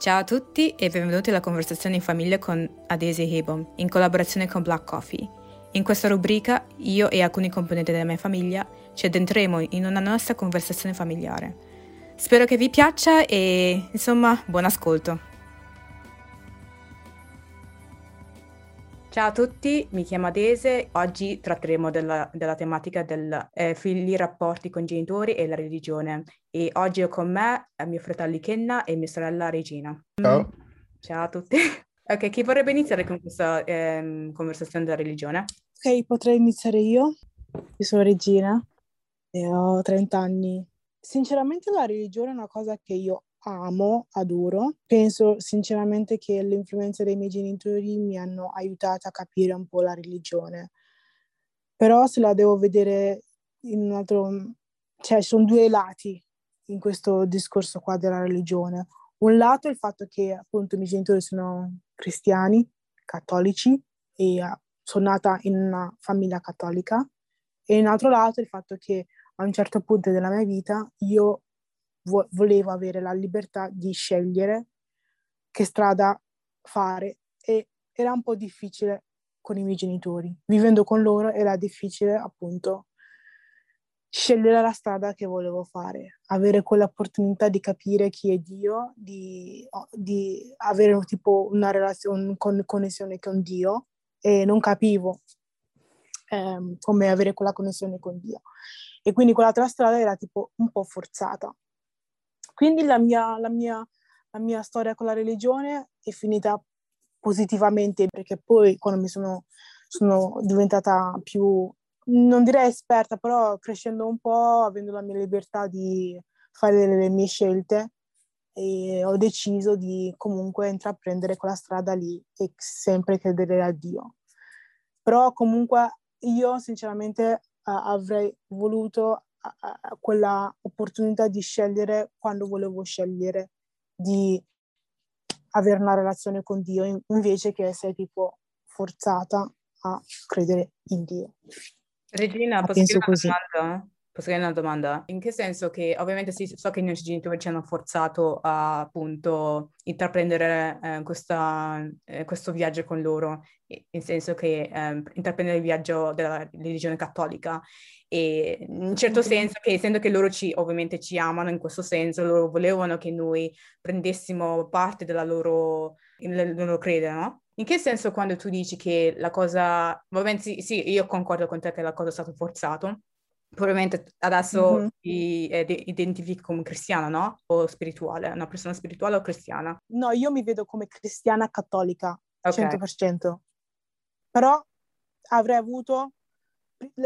Ciao a tutti e benvenuti alla conversazione in famiglia con Adesi Hebom, in collaborazione con Black Coffee. In questa rubrica io e alcuni componenti della mia famiglia ci addentreremo in una nostra conversazione familiare. Spero che vi piaccia e insomma buon ascolto. Ciao a tutti, mi chiamo Adese. Oggi tratteremo della, della tematica del eh, figli, rapporti con i genitori e la religione. E oggi ho con me eh, mio fratello Kenna e mia sorella Regina. Ciao. Ciao a tutti. ok, chi vorrebbe iniziare con questa eh, conversazione della religione? Ok, potrei iniziare io. Io sono Regina e ho 30 anni. Sinceramente la religione è una cosa che io amo, adoro. Penso sinceramente che l'influenza dei miei genitori mi hanno aiutato a capire un po' la religione. Però se la devo vedere in un altro... cioè sono due lati in questo discorso qua della religione. Un lato è il fatto che appunto i miei genitori sono cristiani, cattolici e uh, sono nata in una famiglia cattolica e un altro lato è il fatto che a un certo punto della mia vita io vo- volevo avere la libertà di scegliere che strada fare e era un po' difficile con i miei genitori. Vivendo con loro era difficile appunto scegliere la strada che volevo fare, avere quell'opportunità di capire chi è Dio, di, di avere tipo una relazione, con, connessione con Dio e non capivo ehm, come avere quella connessione con Dio. E quindi quell'altra strada era tipo un po' forzata. Quindi la mia, la, mia, la mia storia con la religione è finita positivamente perché poi quando mi sono, sono diventata più, non direi esperta, però crescendo un po', avendo la mia libertà di fare le, le mie scelte, ho deciso di comunque intraprendere quella strada lì e sempre credere a Dio. Però comunque io sinceramente avrei voluto quella opportunità di scegliere quando volevo scegliere di avere una relazione con Dio invece che essere tipo forzata a credere in Dio. Regina, posso chiedere una domanda? Posso chiedere una domanda? In che senso che ovviamente sì, so che i nostri genitori ci hanno forzato a appunto intraprendere eh, questa, eh, questo viaggio con loro, nel senso che eh, intraprendere il viaggio della religione cattolica e in un certo senso che essendo che loro ci ovviamente ci amano in questo senso, loro volevano che noi prendessimo parte della loro, del loro credere, no? In che senso quando tu dici che la cosa, ovviamente sì, sì, io concordo con te che la cosa è stata forzata, probabilmente adesso mm-hmm. ti eh, identifichi come cristiana, no? O spirituale, una persona spirituale o cristiana? No, io mi vedo come cristiana cattolica, okay. 100%. Però avrei avuto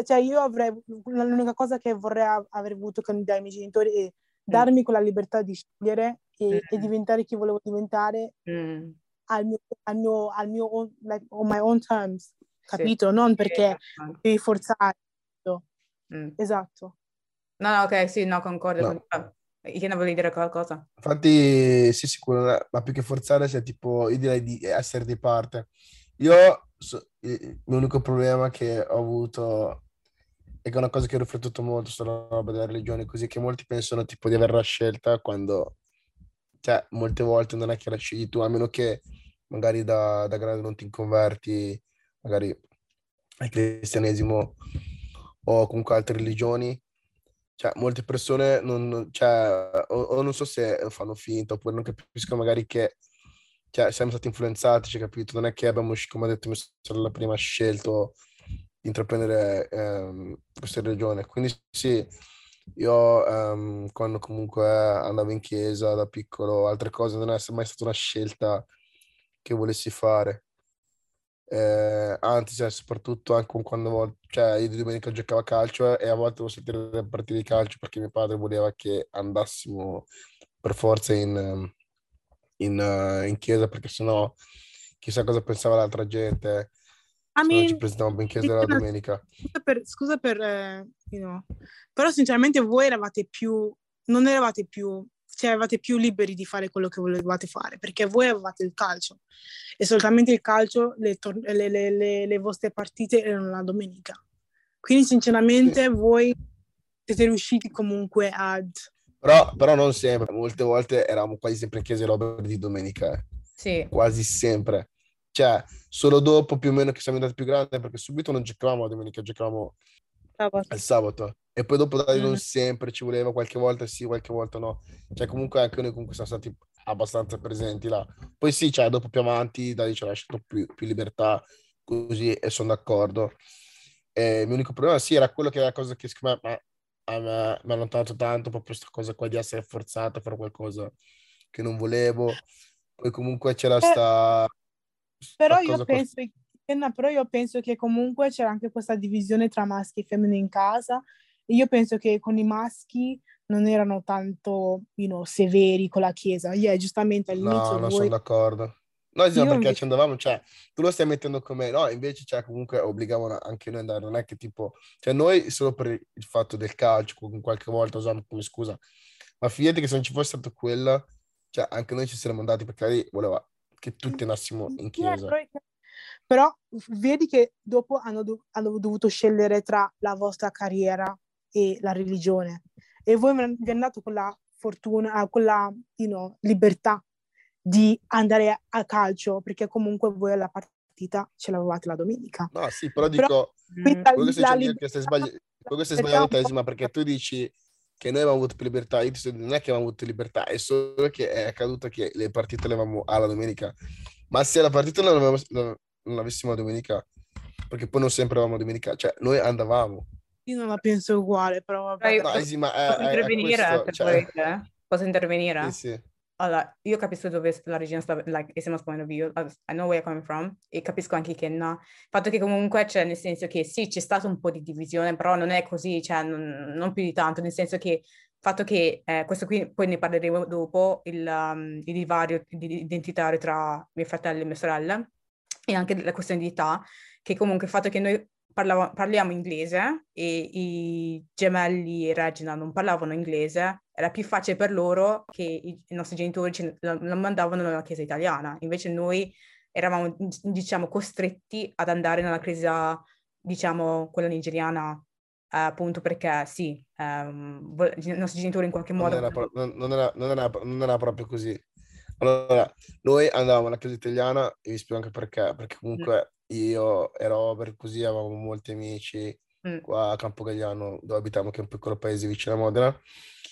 cioè io avrei, l'unica cosa che vorrei aver avuto con, dai miei genitori è mm. darmi quella libertà di scegliere e, mm. e diventare chi volevo diventare mm. al mio, al mio, al mio own, like, on my own terms, capito? Sì. Non perché sì. devi forzare. Mm. Esatto. No, no, ok, sì, no, concordo. No. Con... Io ne volevi dire qualcosa? Infatti, sì, sicuro, ma più che forzare, sia tipo, io direi di essere di parte. Io so, l'unico problema che ho avuto è che è una cosa che ho riflettuto molto sulla roba della religione, così che molti pensano tipo di averla scelta quando, cioè, molte volte non è che la scegli tu, a meno che magari da, da grande non ti converti, magari al cristianesimo o comunque altre religioni. Cioè, molte persone non, cioè, o, o non so se fanno finta oppure non capiscono magari che cioè, siamo stati influenzati, cioè, capito? Non è che abbiamo, come ha detto mia sorella prima, scelto di intraprendere ehm, questa religione. Quindi sì, io ehm, quando comunque andavo in chiesa da piccolo, altre cose, non è mai stata una scelta che volessi fare. Eh, anzi, cioè, soprattutto anche quando cioè, io di domenica giocavo a calcio e a volte devo sentire le partite di calcio perché mio padre voleva che andassimo per forza in in, in chiesa perché sennò chissà cosa pensava l'altra gente. I mean, ci presentavamo in chiesa la domenica. Scusa per, scusa per eh, you know. però sinceramente voi eravate più, non eravate più, cioè eravate più liberi di fare quello che volevate fare, perché voi avevate il calcio e solamente il calcio, le, le, le, le vostre partite erano la domenica. Quindi sinceramente sì. voi siete riusciti comunque ad Però, però non sempre, molte volte eravamo quasi sempre in chiesa Robert di domenica. Eh. Sì. Quasi sempre. Cioè, solo dopo più o meno che siamo diventati più grandi, perché subito non giocavamo la domenica, giocavamo sabato. il sabato. E poi dopo dai, mm. non sempre ci voleva, qualche volta sì, qualche volta no. Cioè, comunque anche noi comunque siamo stati abbastanza presenti là. Poi sì, cioè, dopo più avanti, dai, ci ha lasciato più, più libertà, così, e sono d'accordo. E il mio unico problema, sì, era quello che era la cosa che secondo me mi ha allontanato tanto, proprio questa cosa qua di essere forzato a fare qualcosa che non volevo. Poi comunque c'era eh, sta... Però io penso... No, però io penso che comunque c'era anche questa divisione tra maschi e femmine in casa. Io penso che con i maschi non erano tanto you know, severi con la chiesa. Yeah, giustamente all'inizio. No, non voi... sono d'accordo. Noi sì, perché invece... ci andavamo, cioè, tu lo stai mettendo come, no, invece, cioè, comunque obbligavano anche noi ad andare, non è che tipo, cioè, noi solo per il fatto del calcio, qualche volta usiamo come scusa, ma fidati che se non ci fosse stato quello, cioè, anche noi ci saremmo andati perché lei voleva che tutti andassimo in chiesa. Però vedi che dopo hanno, do- hanno dovuto scegliere tra la vostra carriera e la religione e voi vi hanno dato quella fortuna, quella you know, libertà di andare a calcio, perché comunque voi alla partita ce l'avevate la domenica. No, sì, però dico, però, quello che stai che stai sbagliando, quello che stai sbagliando tesima, perché tu dici che noi abbiamo avuto più libertà, io ti non è che abbiamo avuto libertà, è solo che è accaduto che le partite le avevamo alla domenica. Ma se la partita non, avevamo, non l'avessimo la domenica, perché poi non sempre avevamo domenica, cioè noi andavamo. Io non la penso uguale, però vabbè. No, sì, ma è, posso intervenire? È questo, cioè... Posso intervenire? Sì, sì. Allora, io capisco dove la regina sta, like, Isima's point of view, I know where you're coming from, e capisco anche che no. Il fatto che comunque c'è, nel senso che sì, c'è stato un po' di divisione, però non è così, cioè non, non più di tanto, nel senso che il fatto che, eh, questo qui poi ne parleremo dopo, il, um, il divario identitario tra mio fratello e mia sorella, e anche la questione di età, che comunque il fatto che noi parlavo, parliamo inglese e i gemelli e Regina non parlavano inglese, era più facile per loro che i, i nostri genitori ce la, la mandavano nella chiesa italiana. Invece noi eravamo, diciamo, costretti ad andare nella chiesa, diciamo, quella nigeriana, eh, appunto perché sì, um, i nostri genitori in qualche modo... Non era, pro- non, era, non, era, non era, proprio così. Allora, noi andavamo alla chiesa italiana e vi spiego anche perché, perché comunque io e Robert così avevamo molti amici mm. qua a Campogagliano dove abitiamo che è un piccolo paese vicino a Modena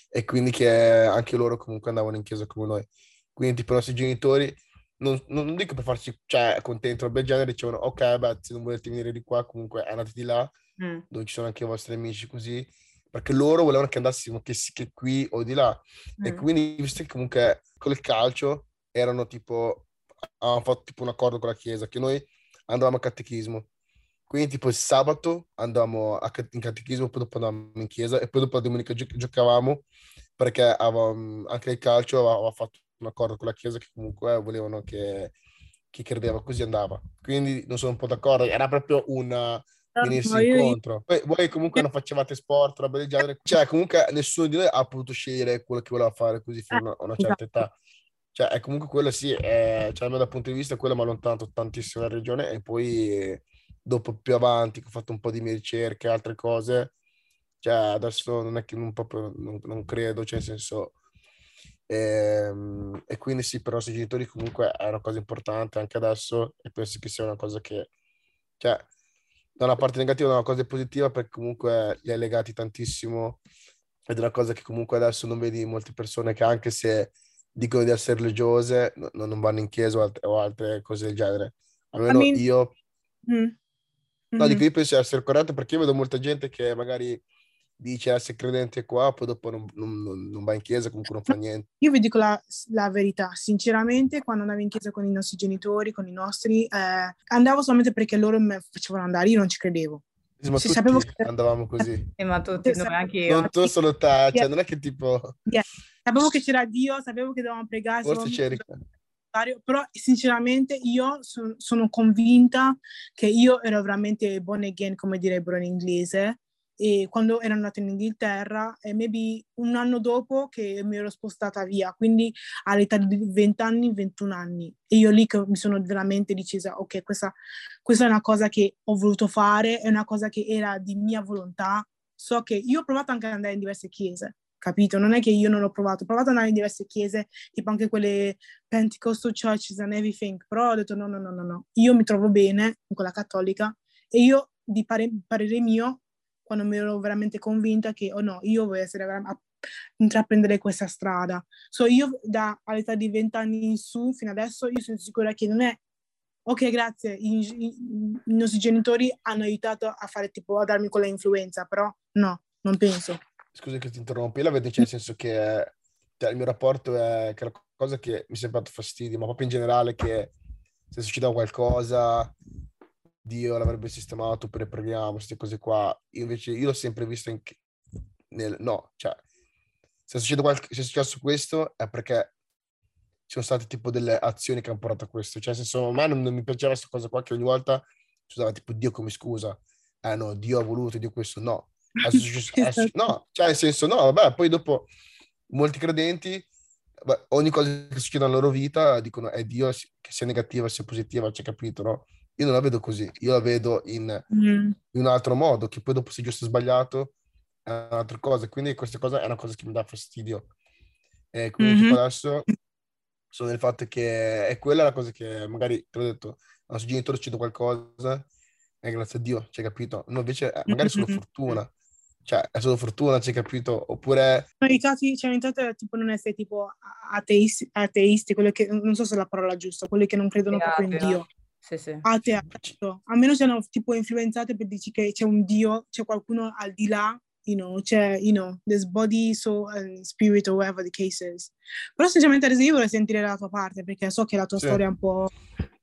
e quindi che anche loro comunque andavano in chiesa come noi quindi tipo i nostri genitori non, non dico per farci cioè contento del genere dicevano ok beh se non volete venire di qua comunque andate di là mm. dove ci sono anche i vostri amici così perché loro volevano che andassimo che, che qui o di là mm. e quindi visto che comunque con il calcio erano tipo hanno fatto tipo un accordo con la chiesa che noi andavamo a catechismo. Quindi tipo il sabato andavamo in catechismo, poi dopo andavamo in chiesa e poi dopo la domenica gio- giocavamo perché avevamo, anche il calcio aveva, fatto un accordo con la chiesa che comunque volevano che chi credeva così andava. Quindi non sono un po' d'accordo, era proprio un venirsi io... incontro. Poi, voi comunque non facevate sport, roba del genere. Cioè, comunque nessuno di noi ha potuto scegliere quello che voleva fare così fino a una, una certa età. Cioè, è comunque quello sì, è, cioè, dal punto di vista quello mi ha allontanato tantissimo la regione e poi dopo più avanti che ho fatto un po' di mie ricerche, altre cose, cioè adesso non è che non, proprio, non, non credo, cioè nel senso... E, ehm, e, quindi sì, però i genitori comunque è una cosa importante anche adesso e penso che sia una cosa che, cioè, da una parte negativa da una cosa positiva perché comunque li hai legati tantissimo ed è una cosa che comunque adesso non vedi molte persone che anche se dicono di essere religiose, no, non vanno in chiesa o altre, o altre cose del genere. Almeno I mean... io... Mm. No, dico, mm-hmm. io penso di essere corretto perché io vedo molta gente che magari dice essere credente qua, poi dopo non, non, non, va in chiesa, comunque non fa niente. Io vi dico la, la, verità, sinceramente, quando andavo in chiesa con i nostri genitori, con i nostri, eh, andavo solamente perché loro mi facevano andare, io non ci credevo. Ma sì, sapevo che... andavamo così. Eh, ma tutti, noi anche io. Non tu solo te, cioè yeah. non è che tipo... Yeah. Sapevo che c'era Dio, sapevo che dovevamo pregare. Forse c'eri. Però sinceramente io son, sono convinta che io ero veramente born again, come direbbero in inglese, e quando ero andata in Inghilterra e maybe un anno dopo che mi ero spostata via, quindi all'età di 20 anni, 21 anni. E io lì che mi sono veramente decisa, ok, questa, questa è una cosa che ho voluto fare, è una cosa che era di mia volontà. So che io ho provato anche ad andare in diverse chiese, capito? Non è che io non l'ho provato, ho provato ad andare in diverse chiese, tipo anche quelle Pentecostal churches and everything, però ho detto no, no, no, no, no, io mi trovo bene in quella cattolica e io di pare- parere mio, quando mi ero veramente convinta che, oh no, io voglio essere a intraprendere questa strada. So io da all'età di 20 anni in su, fino adesso, io sono sicura che non è ok, grazie, I, i, i, nostri genitori hanno aiutato a fare tipo a darmi quella influenza, però no, non penso. Scusa che ti interrompi, la vedo, cioè, nel senso che cioè, il mio rapporto è che la cosa che mi è sempre dato fastidio, ma proprio in generale che se succedeva qualcosa Dio l'avrebbe sistemato oppure preghiamo, queste cose qua. Io invece io l'ho sempre visto in, nel, no, cioè se è, qualche, se è successo questo è perché ci sono state tipo delle azioni che hanno portato a questo. Cioè, nel senso, a me non, non mi piaceva questa cosa qua che ogni volta si usava tipo Dio come scusa. Eh no, Dio ha voluto, Dio questo. No. No, cioè nel senso, no, vabbè, poi dopo molti credenti, ogni cosa che succede nella loro vita dicono è Dio che sia negativa, sia positiva, c'è capito, no? Io non la vedo così, io la vedo in, mm. in un altro modo, che poi dopo se giusto o sbagliato è un'altra cosa, quindi questa cosa è una cosa che mi dà fastidio. E quindi mm-hmm. adesso sono nel fatto che è quella la cosa che magari, te l'ho detto, i nostri genitori ci qualcosa e grazie a Dio, ci hai capito? No, invece eh, magari è solo mm-hmm. fortuna, cioè è solo fortuna, ci hai capito? Oppure... Aiutati, cioè aiutato tipo non essere tipo ateisti, ateisti, quelli che, non so se è la parola giusta, quelli che non credono yeah, proprio in Dio. Sì, sì. Ateo, a meno siano tipo influenzate per dire che c'è un Dio, c'è qualcuno al di là you know, c'è, you know, this body, soul and spirit or whatever the case is. Però sinceramente adesso io vorrei sentire la tua parte perché so che la tua sì. storia è un po',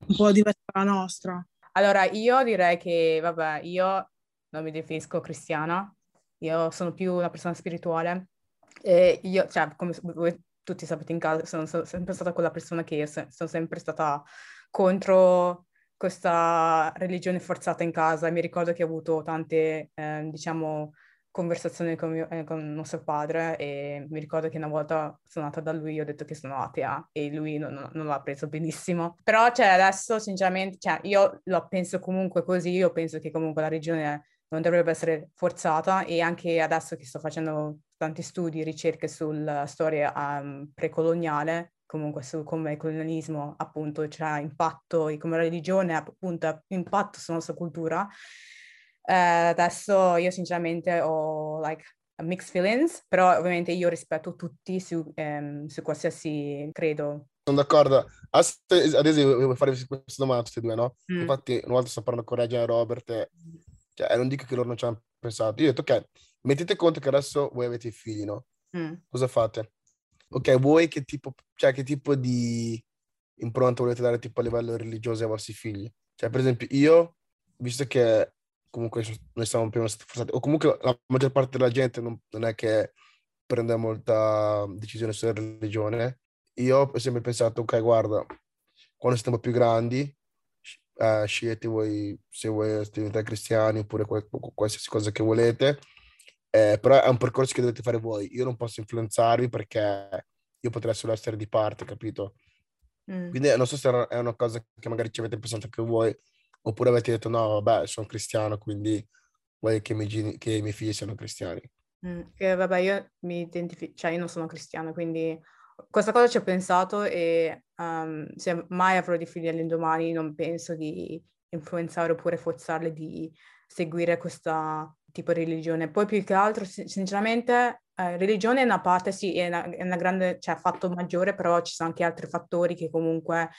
un po' diversa dalla nostra. Allora, io direi che, vabbè, io non mi definisco cristiana, io sono più una persona spirituale e io, cioè, come voi tutti sapete in casa, sono, sono sempre stata quella persona che sono sempre stata contro questa religione forzata in casa e mi ricordo che ho avuto tante, eh, diciamo, conversazioni con, mio, eh, con nostro padre e mi ricordo che una volta sono andata da lui e ho detto che sono atea e lui non, non l'ha preso benissimo. Però cioè, adesso sinceramente cioè, io lo penso comunque così, io penso che comunque la religione non dovrebbe essere forzata e anche adesso che sto facendo tanti studi, ricerche sulla storia um, precoloniale, comunque su come il colonialismo appunto c'ha impatto e come la religione appunto ha impatto sulla nostra cultura, Uh, adesso io sinceramente ho like mixed feelings, però ovviamente io rispetto tutti su, um, su qualsiasi credo. Sono d'accordo. Ad esempio, volevo fare questa domanda a tutti e due, no? Mm. Infatti, una volta sto parlando con Regina Robert, e, cioè, non dico che loro non ci hanno pensato. Io ho detto, ok, mettete conto che adesso voi avete figli, no? Mm. Cosa fate? Ok, voi che tipo, cioè, che tipo di impronta volete dare tipo a livello religioso ai vostri figli? Cioè, per esempio, io, visto che comunque noi siamo prima stati o comunque la maggior parte della gente non, non è che prende molta decisione sulla religione. Io ho sempre pensato, ok, guarda, quando po' più grandi, eh, scegliete voi se vuoi diventare cristiani oppure qualsiasi cosa che volete, eh, però è un percorso che dovete fare voi. Io non posso influenzarvi perché io potrei solo essere di parte, capito? Mm. Quindi non so se è una cosa che magari ci avete pensato anche voi, Oppure avete detto no, vabbè, sono cristiano, quindi vuoi che, che i miei figli siano cristiani? Mm, che vabbè, io mi identifico, cioè io non sono cristiano, quindi questa cosa ci ho pensato e um, se mai avrò dei figli all'indomani non penso di influenzare oppure forzarli di seguire questo tipo di religione. Poi più che altro, sinceramente, eh, religione è una parte, sì, è una, è una grande, cioè fatto maggiore, però ci sono anche altri fattori che comunque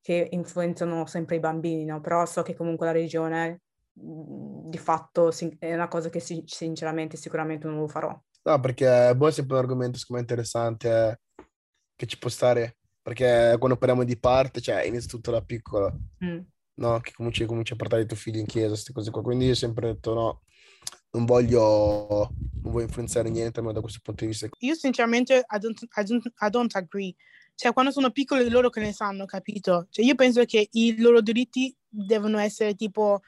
che influenzano sempre i bambini, no? Però so che comunque la religione mhmm, di fatto è una cosa che sinceramente sicuramente non lo farò. No, perché boh, è sempre un argomento secondo interessante che ci può stare, perché quando parliamo di parte, cioè inizia tutto da piccolo, mm. no? Che cominci, cominci a portare i tuoi figli in chiesa, queste cose qua. Quindi io ho sempre detto no, non voglio, non voglio influenzare niente da questo punto di vista. Io sinceramente I don't, I don't, I don't agree cioè quando sono piccoli loro che ne sanno, capito? Cioè io penso che i loro diritti devono essere tipo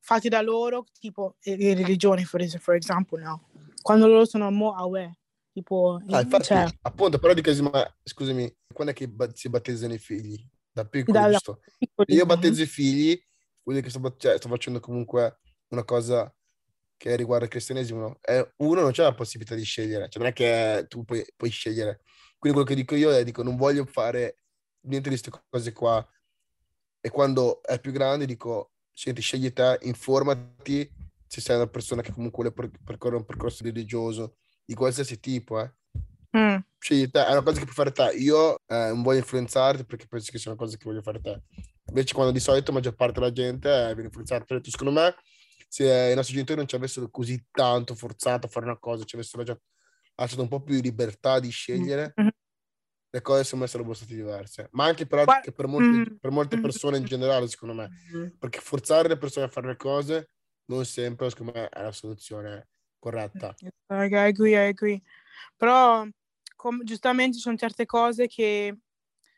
fatti da loro, tipo le religioni, for, for example, no? Quando loro sono more aware, tipo... Ah, infatti, cioè... appunto, però di che, ma scusami, quando è che si battezzano i figli? Da piccolo, Dalla giusto? Piccoli, io battezzo i figli, vuol dire che sto, cioè, sto facendo comunque una cosa che riguarda il cristianesimo è uno non c'è la possibilità di scegliere, cioè non è che tu puoi, puoi scegliere. Quindi quello che dico io è dico non voglio fare niente di queste cose qua e quando è più grande dico senti scegli te, informati se sei una persona che comunque vuole percorrere un percorso religioso di qualsiasi tipo, eh. Mm. Scegli te, è una cosa che puoi fare te. Io eh, non voglio influenzarti perché penso che sia una cosa che voglio fare te. Invece quando di solito la maggior parte della gente eh, viene influenzata. Secondo me se i nostri genitori non ci avessero così tanto forzato a fare una cosa, ci avessero già lasciato un po' più di libertà di scegliere, mm-hmm. le cose secondo me sarebbero state diverse. Ma anche per, Guarda, per, molti, mm-hmm. per molte persone in generale, secondo me. Mm-hmm. Perché forzare le persone a fare le cose non sempre, secondo me, è la soluzione corretta. I agree, I agree. Però, com- giustamente, ci sono certe cose che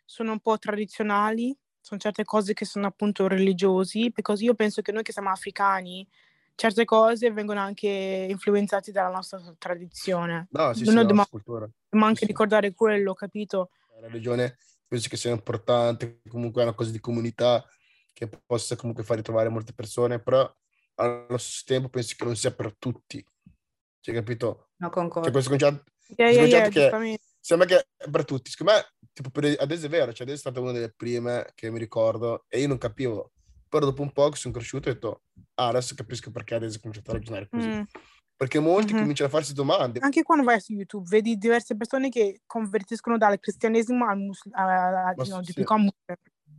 sono un po' tradizionali, sono certe cose che sono appunto religiosi, perché io penso che noi che siamo africani certe cose vengono anche influenzate dalla nostra tradizione. No, sì, sì, no, dobbiamo, dobbiamo anche sì. ricordare quello, capito? La religione penso che sia importante, comunque è una cosa di comunità che possa comunque far ritrovare molte persone, però allo stesso tempo penso che non sia per tutti. Cioè, capito? No, concordo. Cioè, questo concetto, yeah, questo yeah, concetto yeah, che sembra che è per tutti. Secondo me, tipo, per, adesso è vero, cioè, adesso è stata una delle prime che mi ricordo e io non capivo però dopo un po' che sono cresciuto ho detto, ah, adesso capisco perché adesso ho cominciato a ragionare così. Mm. Perché molti mm-hmm. cominciano a farsi domande. Anche quando vai su YouTube vedi diverse persone che convertiscono dal cristianesimo al mus- a, a, no, sì. musulmano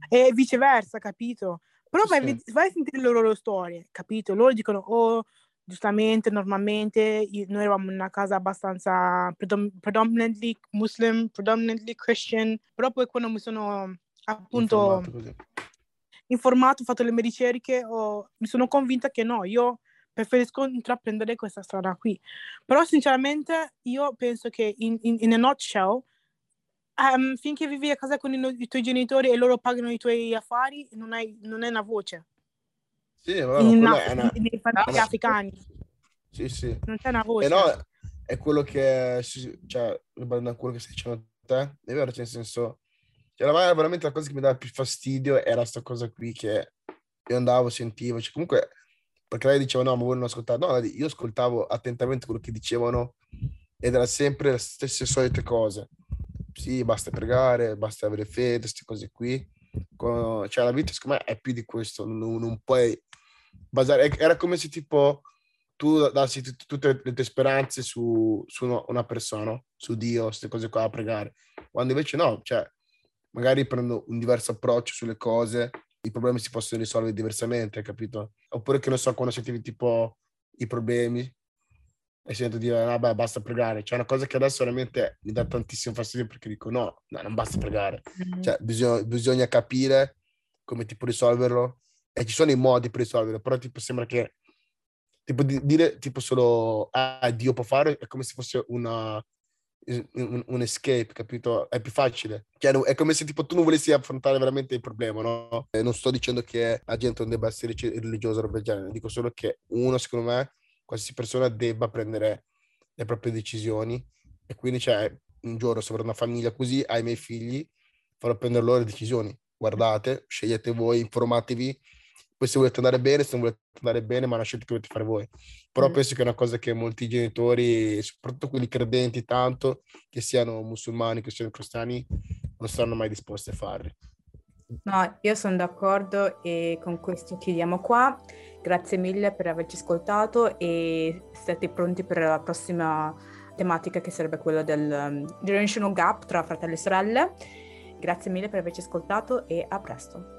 e viceversa, capito? Però sì, vai, sì. vai, a sentire le loro storie, capito? Loro dicono, oh, giustamente, normalmente noi eravamo in una casa abbastanza predom- predominantly muslim, predominantly christian, però poi quando mi sono appunto informato, ho fatto le mie ricerche, ho, mi sono convinta che no, io preferisco intraprendere questa strada qui. Però sinceramente io penso che in, in, in a nutshell, um, finché vivi a casa con i, i, tuoi genitori e loro pagano i tuoi affari, non, hai, non è una voce. Sì, ma in, è una... nei paesi africani. Sì, sì. Non c'è una voce. Eh no, è quello che, cioè, riguardo a quello che stai dicendo te, è vero, cioè nel senso, cioè, la, veramente la cosa che mi dava più fastidio era questa cosa qui che io andavo, sentivo, cioè comunque, perché lei diceva no, ma voi non ascoltate, no, io ascoltavo attentamente quello che dicevano ed era sempre le stesse solite cose. Sì, basta pregare, basta avere fede, queste cose qui. Cioè, la vita, secondo me, è più di questo. Non, non puoi basare... Era come se, tipo, tu dassi t- tutte le tue speranze su, su una persona, su Dio, queste cose qua a pregare. Quando invece no, cioè, magari prendo un diverso approccio sulle cose, i problemi si possono risolvere diversamente, capito? Oppure che non so, quando sentivi tipo i problemi e sento dire, ah beh, basta pregare. C'è una cosa che adesso veramente mi dà tantissimo fastidio perché dico, no, no non basta pregare. Mm-hmm. Cioè, bisogna, bisogna capire come tipo risolverlo e ci sono i modi per risolverlo, però tipo sembra che tipo di, dire tipo solo ah, Dio può fare è come se fosse una, un, un, escape, capito? È più facile. Cioè, è come se tipo tu non volessi affrontare veramente il problema, no? E non sto dicendo che la gente non debba essere religiosa o del genere, dico solo che uno, secondo me, qualsiasi persona debba prendere le proprie decisioni e quindi, cioè, un giorno se una famiglia così, ai miei figli, farò prendere loro le decisioni. Guardate, scegliete voi, informatevi poi se volete andare bene, se non volete andare bene, ma è una scelta che dovete fare voi. Però mm. penso che è una cosa che molti genitori, soprattutto quelli credenti tanto, che siano musulmani, che siano cristiani, non saranno mai disposti a fare. No, io sono d'accordo e con questo chiudiamo qua. Grazie mille per averci ascoltato e siete pronti per la prossima tematica che sarebbe quella del um, generational gap tra fratelli e sorelle. Grazie mille per averci ascoltato e a presto.